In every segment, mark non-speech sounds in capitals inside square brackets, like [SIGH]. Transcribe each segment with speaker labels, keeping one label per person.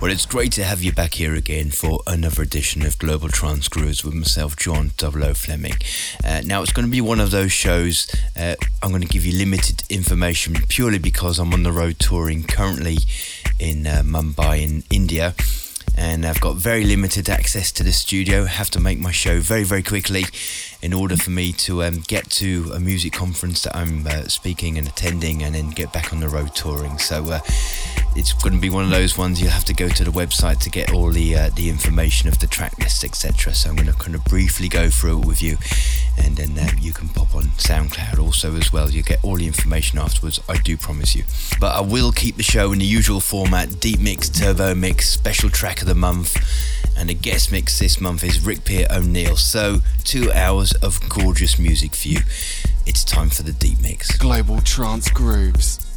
Speaker 1: Well, it's great to have you back here again for another edition of Global Trance Grooves with myself, John 00 Fleming. Uh, now, it's going to be one of those shows. Uh, I'm going to give you limited information purely because I'm on the road touring currently in uh, Mumbai, in India and I've got very limited access to the studio. Have to make my show very, very quickly in order for me to um, get to a music conference that I'm uh, speaking and attending, and then get back on the road touring. So uh, it's going to be one of those ones you'll have to go to the website to get all the uh, the information of the track list, etc. So I'm going to kind of briefly go through it with you, and then um, you can pop on SoundCloud also as well. You'll get all the information afterwards. I do promise you. But I will keep the show in the usual format: deep mix, turbo mix, special track of the month, and the guest mix this month is Rick Pier O'Neill. So two hours of gorgeous music for you. It's time for the deep mix.
Speaker 2: Global Trance Grooves.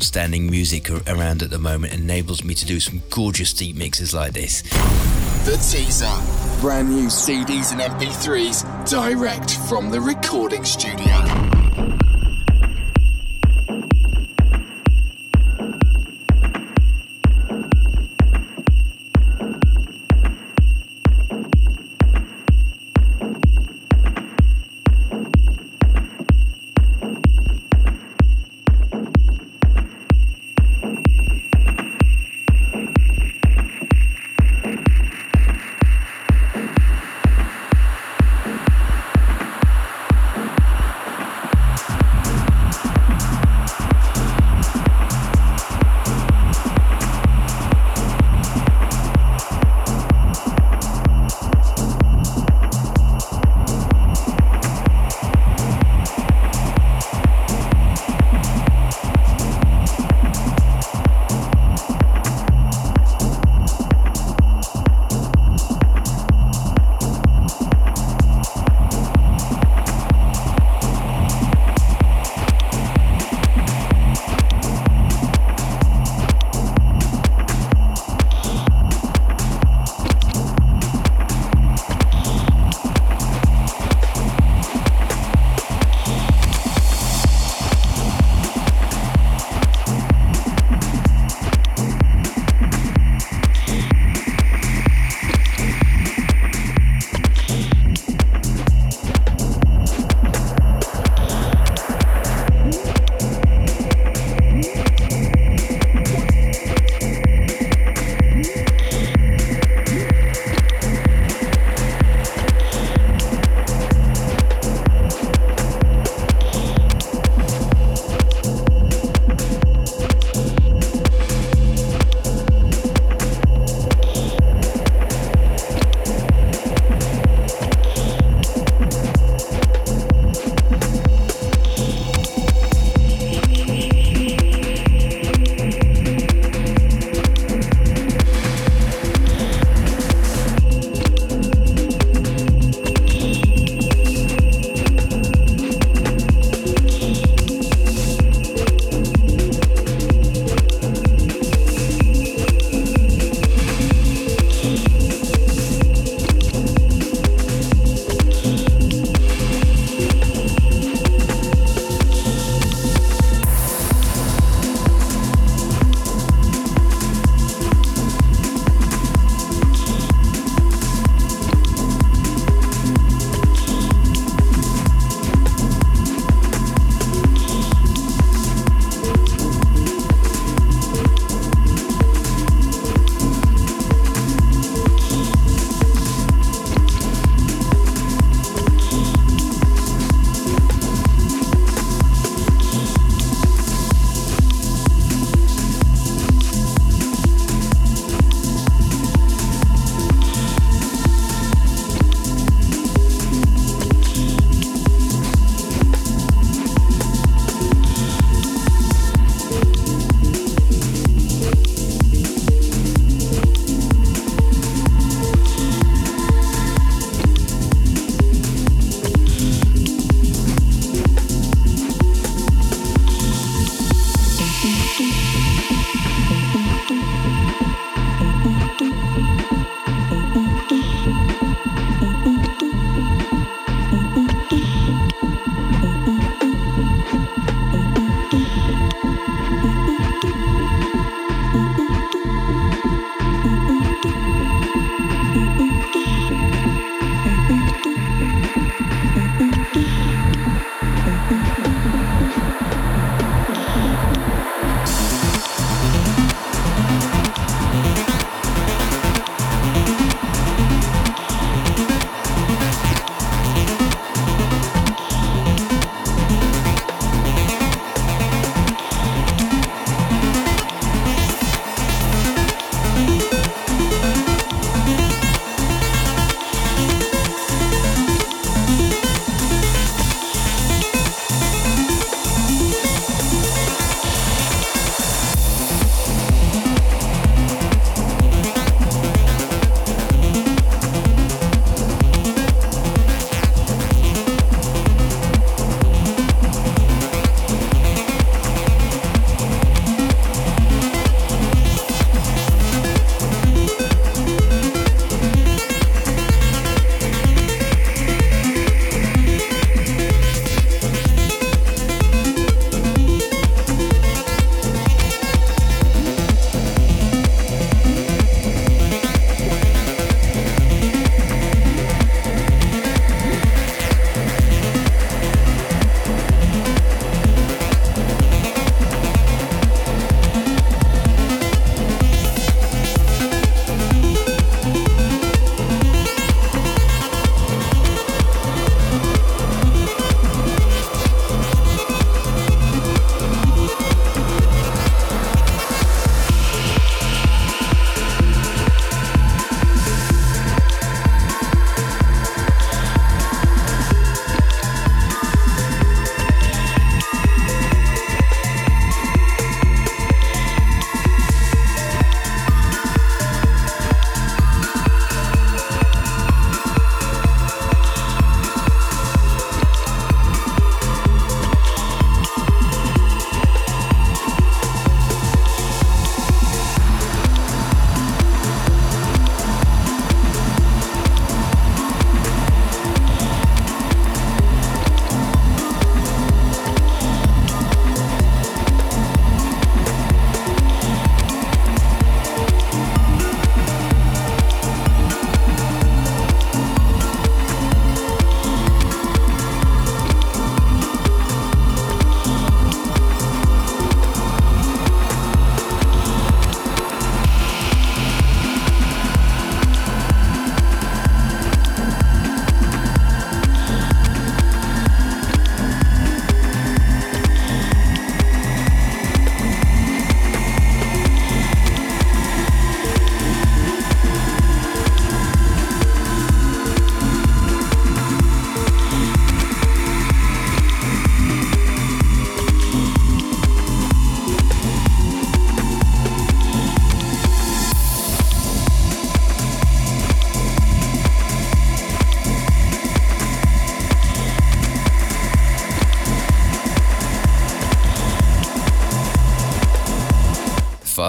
Speaker 1: Outstanding music around at the moment enables me to do some gorgeous deep mixes like this.
Speaker 2: The teaser. Brand new CDs and MP3s direct from the recording studio.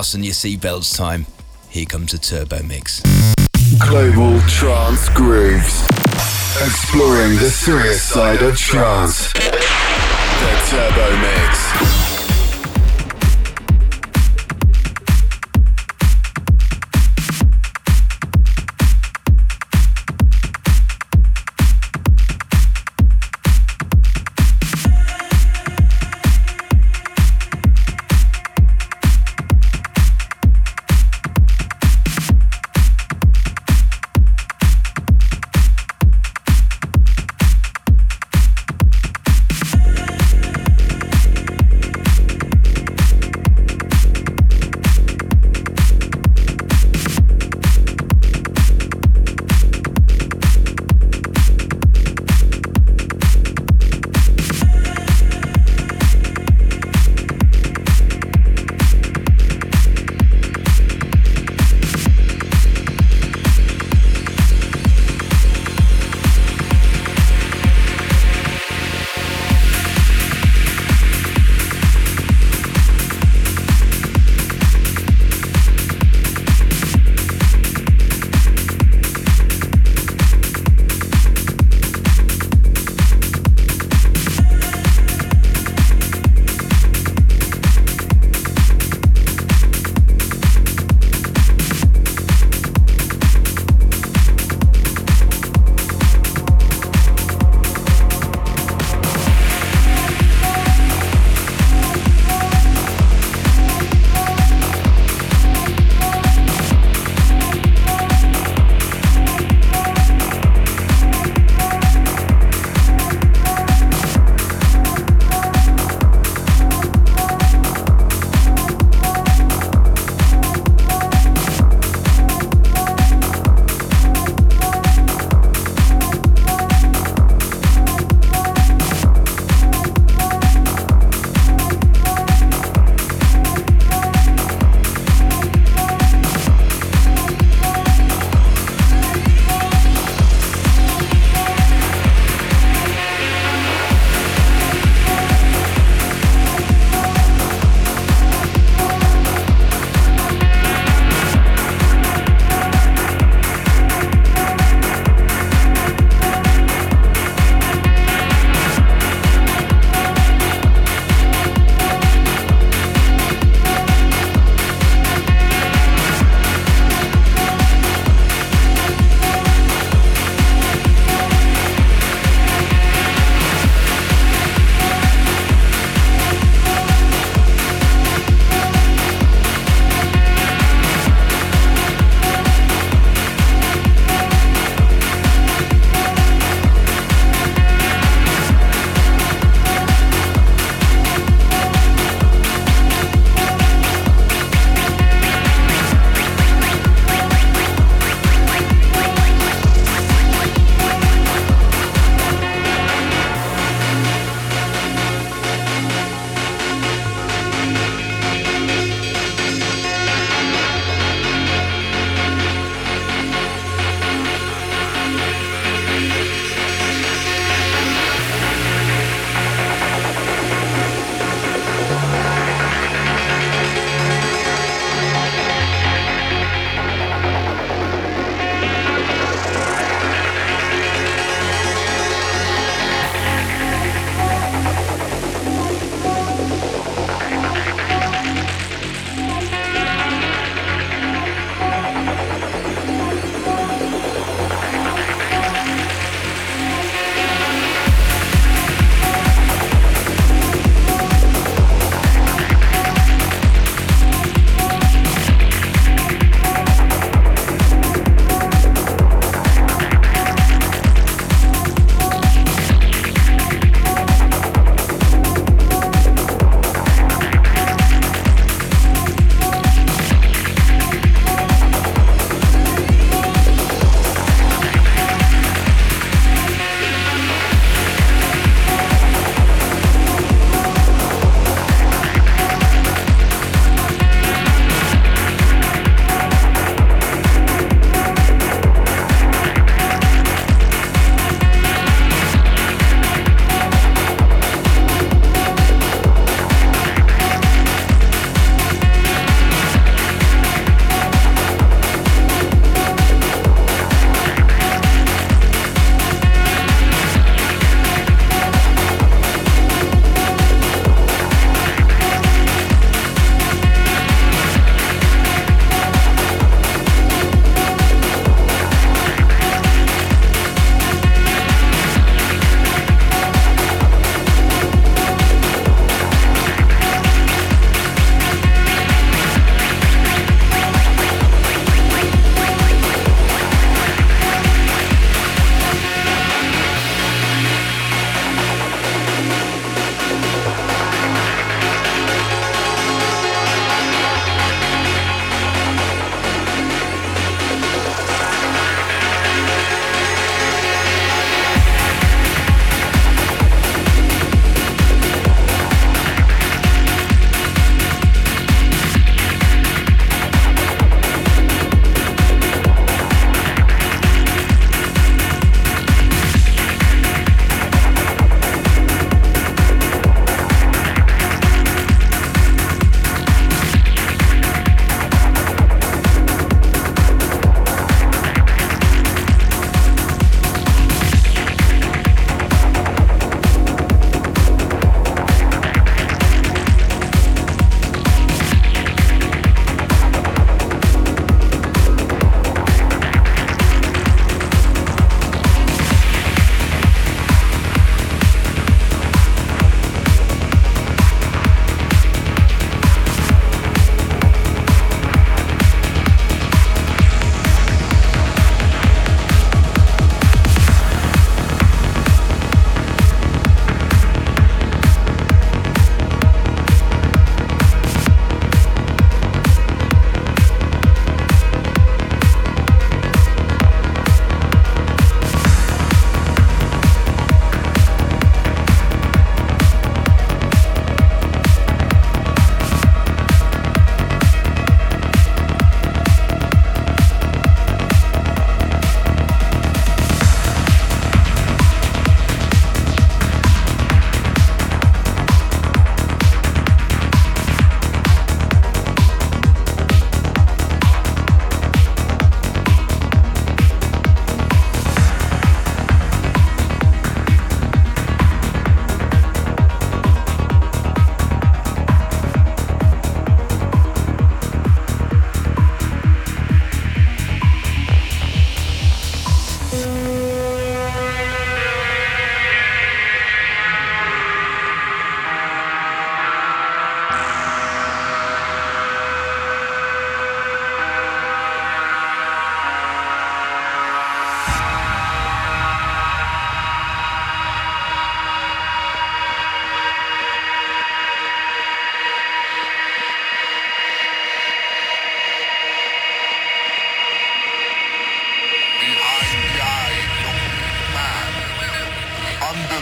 Speaker 1: Fasten your seatbelts time. Here comes the turbo mix.
Speaker 2: Global Trance Grooves. Exploring the serious side of trance. The Turbo Mix.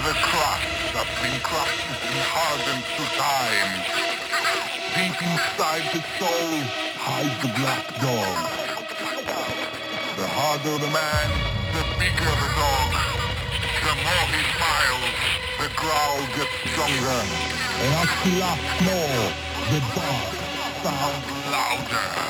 Speaker 3: The crust that's been crushed and hardened through time. Deep inside the soul hides the black dog. The harder the man, the bigger the dog. The more he smiles, the growl gets stronger. And as he laughs more, the bark sounds louder.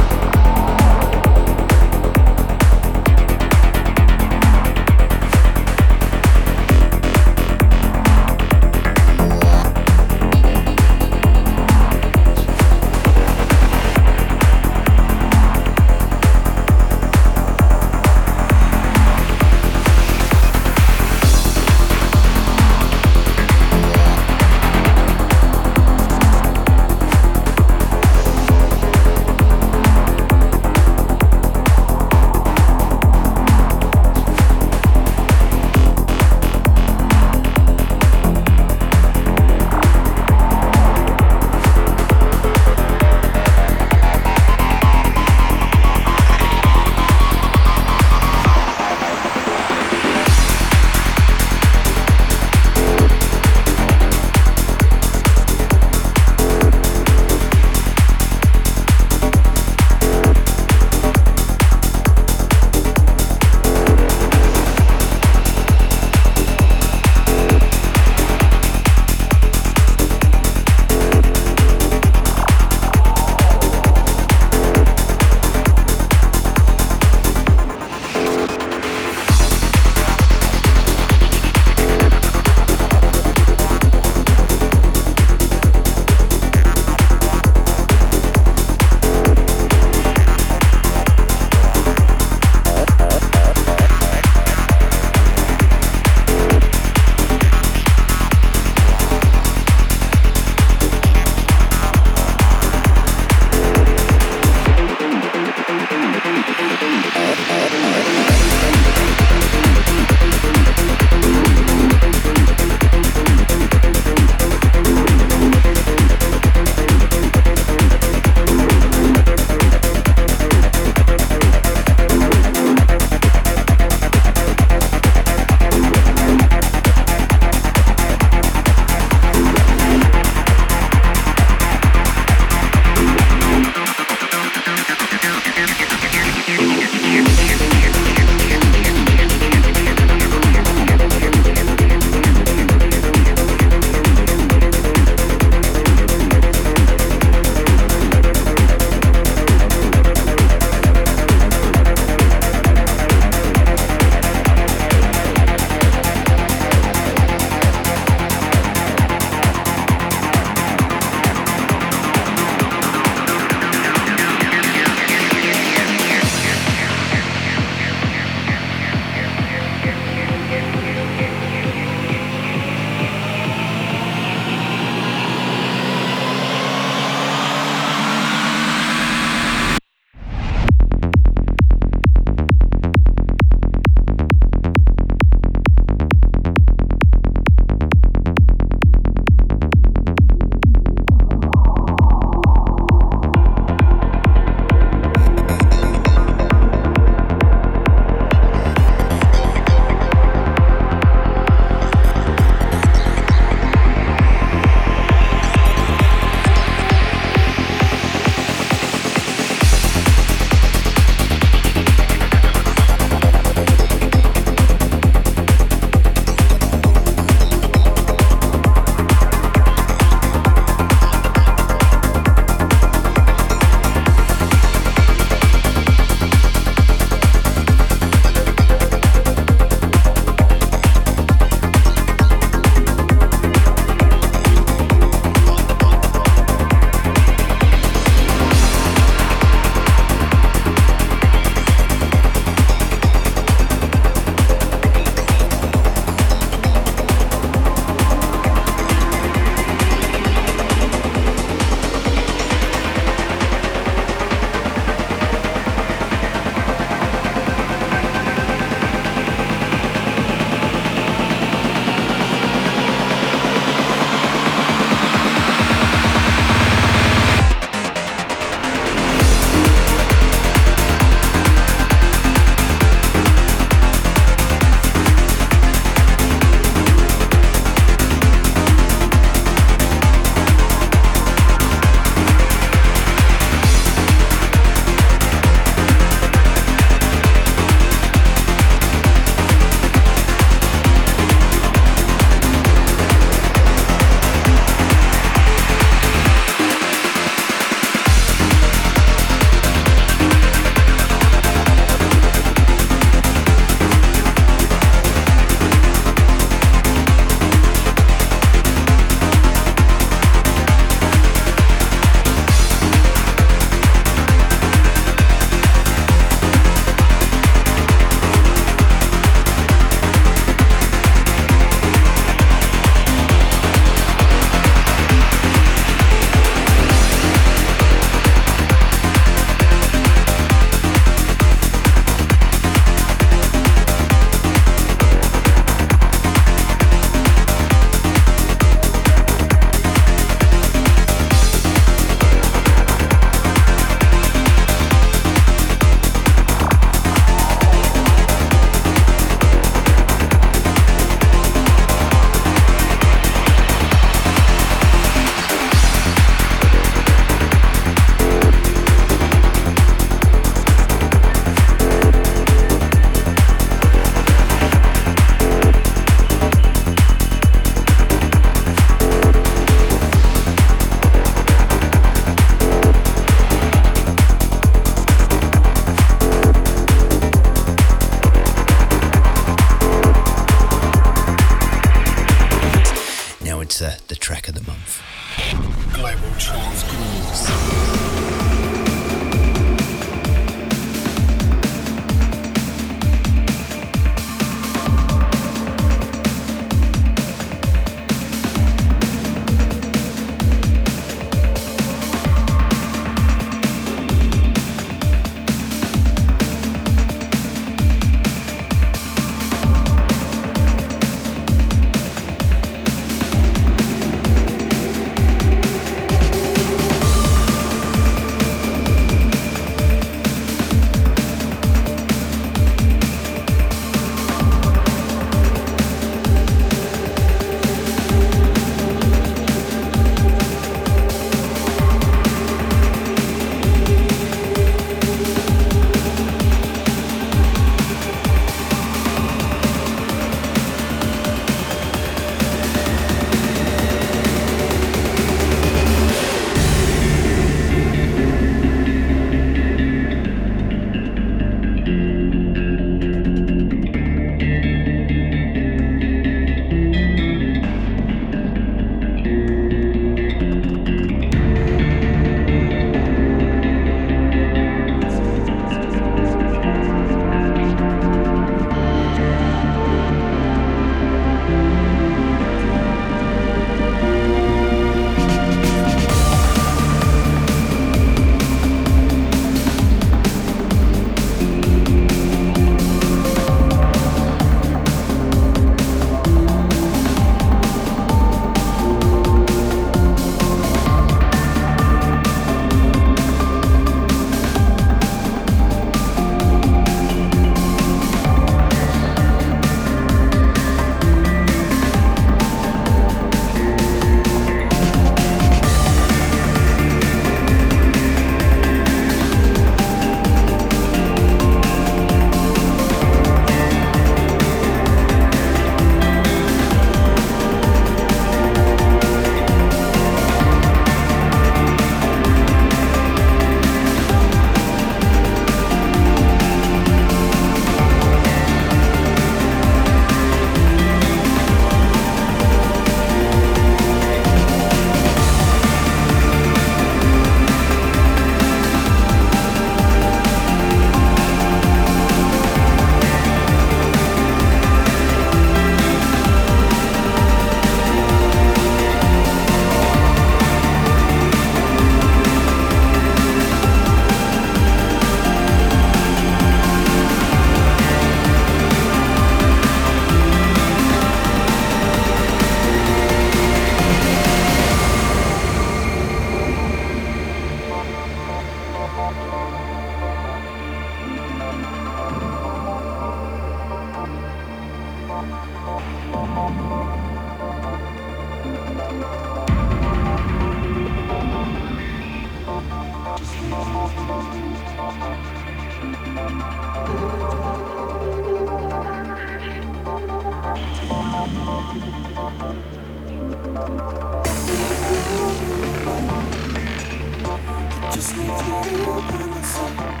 Speaker 4: Just need
Speaker 1: you by my side.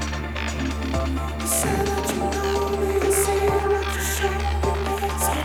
Speaker 1: You said
Speaker 2: that you know me.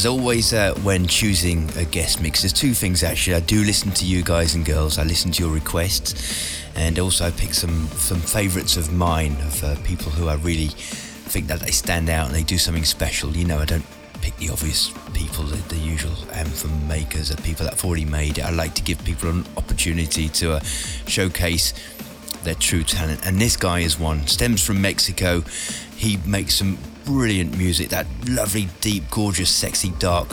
Speaker 1: as always, uh, when choosing a guest mix, there's two things actually. I do listen to you guys and girls. I listen to your requests, and also I pick some some favourites of mine of uh, people who I really think that they stand out and they do something special. You know, I don't pick the obvious people, the, the usual anthem makers, the people that have already made it. I like to give people an opportunity to uh, showcase their true talent, and this guy is one. Stems from Mexico. He makes some brilliant music, that lovely, deep, gorgeous, sexy, dark,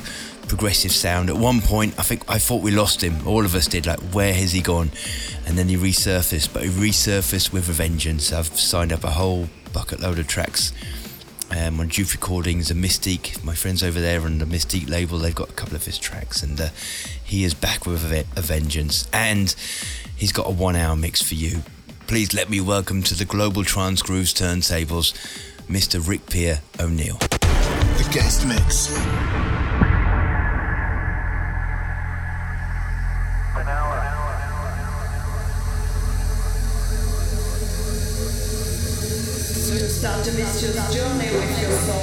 Speaker 1: progressive sound. At one point, I think I thought we lost him. All of us did. Like, where has he gone? And then he resurfaced, but he resurfaced with a vengeance. I've signed up a whole bucket load of tracks um, on JOOF Recordings and Mystique. My friends over there on the Mystique label, they've got a couple of his tracks, and uh, he is back with a, vengeance. And he's got a one-hour mix for you. Please let me welcome to the Global Trance Grooves turntables, Mr. Rick Pier O'Neil.
Speaker 2: The guest mix.
Speaker 5: So start to miss your journey with your thoughts.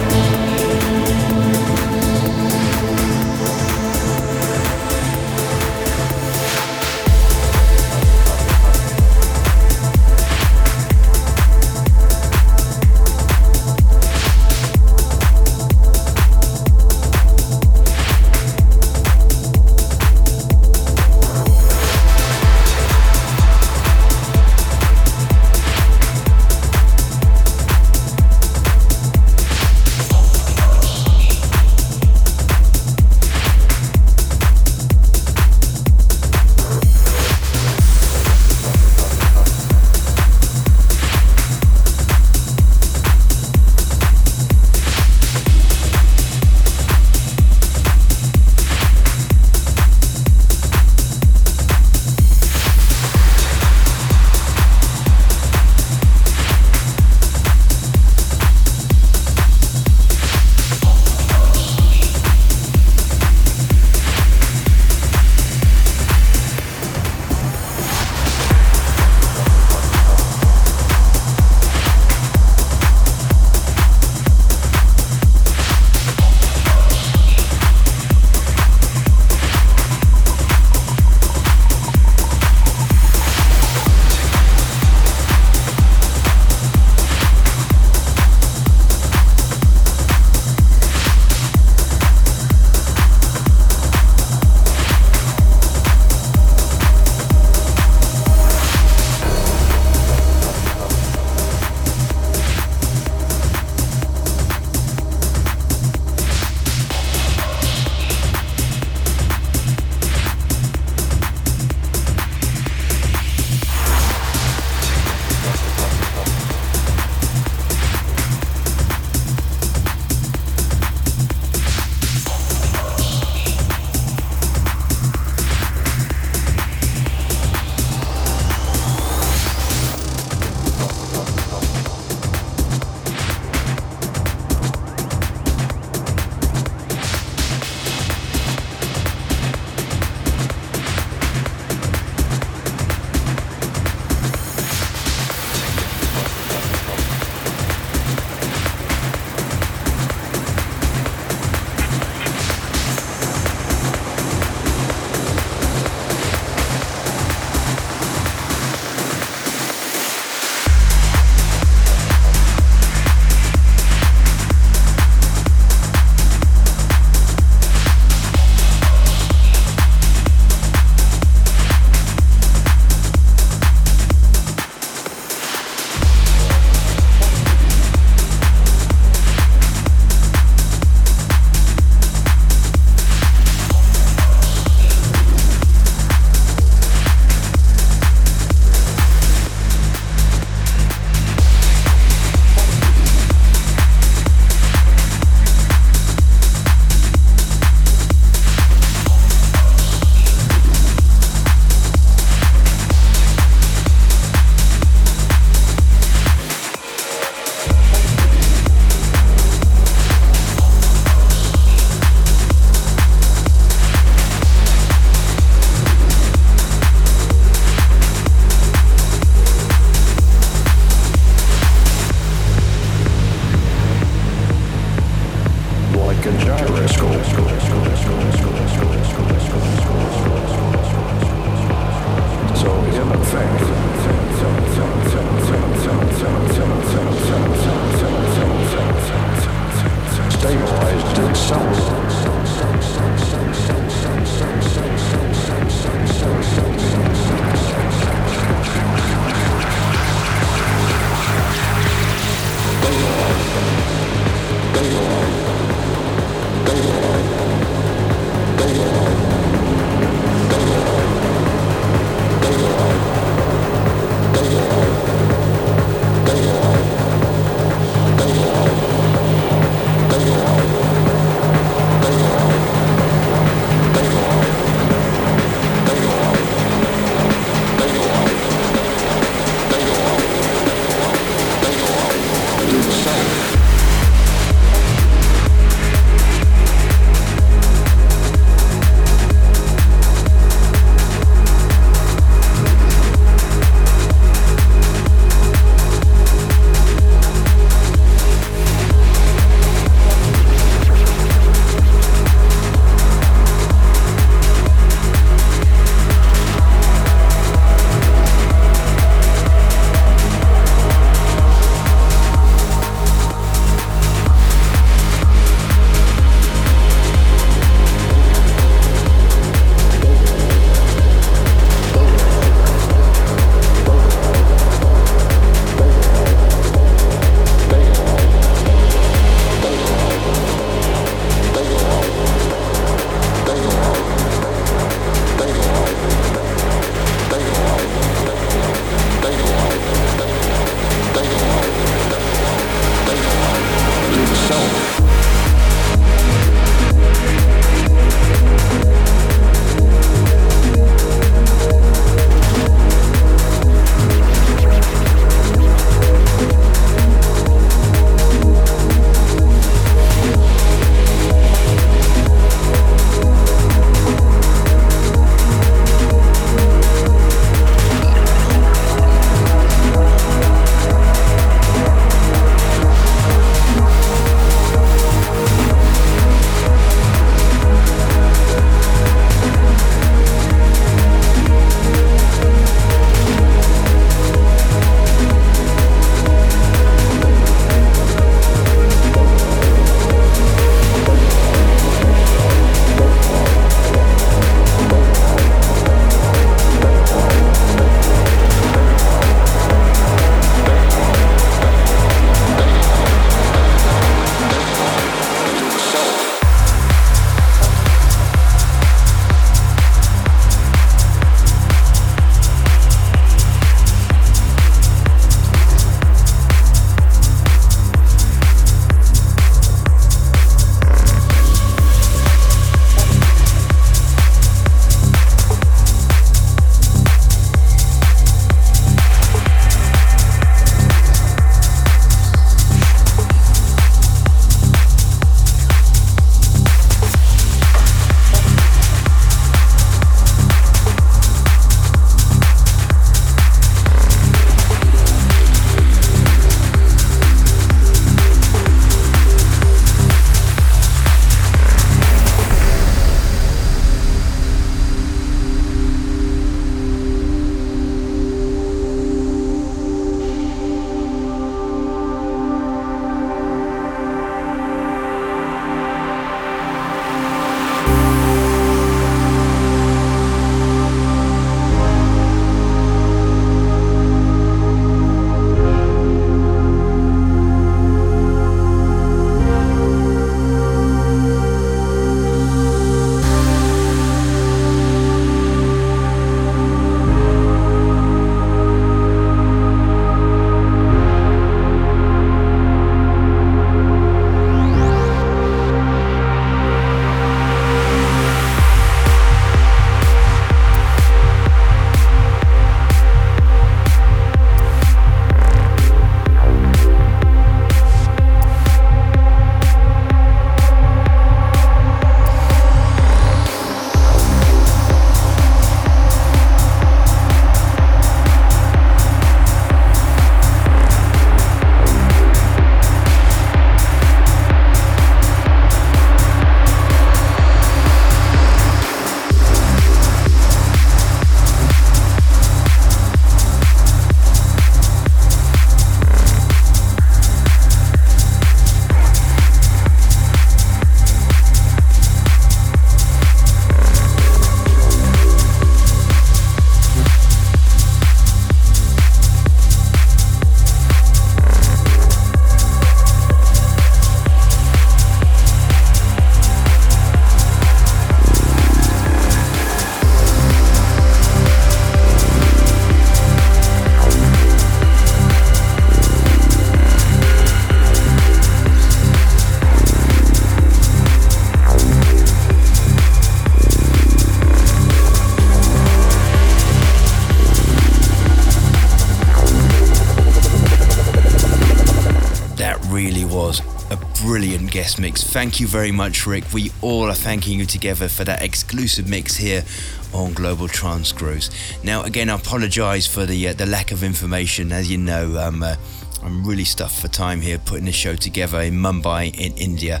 Speaker 1: Mix. Thank you very much, Rick. We all are thanking you together for that exclusive mix here on Global Trance Grooves. Now, again, I apologise for the uh, the lack of information. As you know, um, uh, I'm really stuffed for time here putting this show together in Mumbai in India,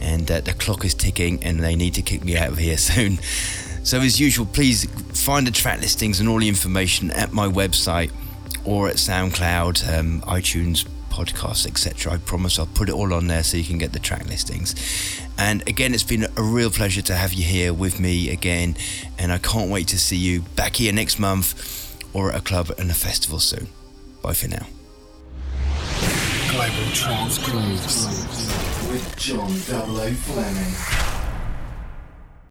Speaker 1: and uh, the clock is ticking, and they need to kick me out of here [LAUGHS] soon. So, as usual, please find the track listings and all the information at my website or at SoundCloud, um, iTunes, podcasts, etc. I promise I'll put it all on there so you can get the track listings. And again, it's been a real pleasure to have you here with me again, and I can't wait to see you back here next month or at a club and a festival soon. Bye for now.
Speaker 2: Global Trance Grooves with John 00 Fleming.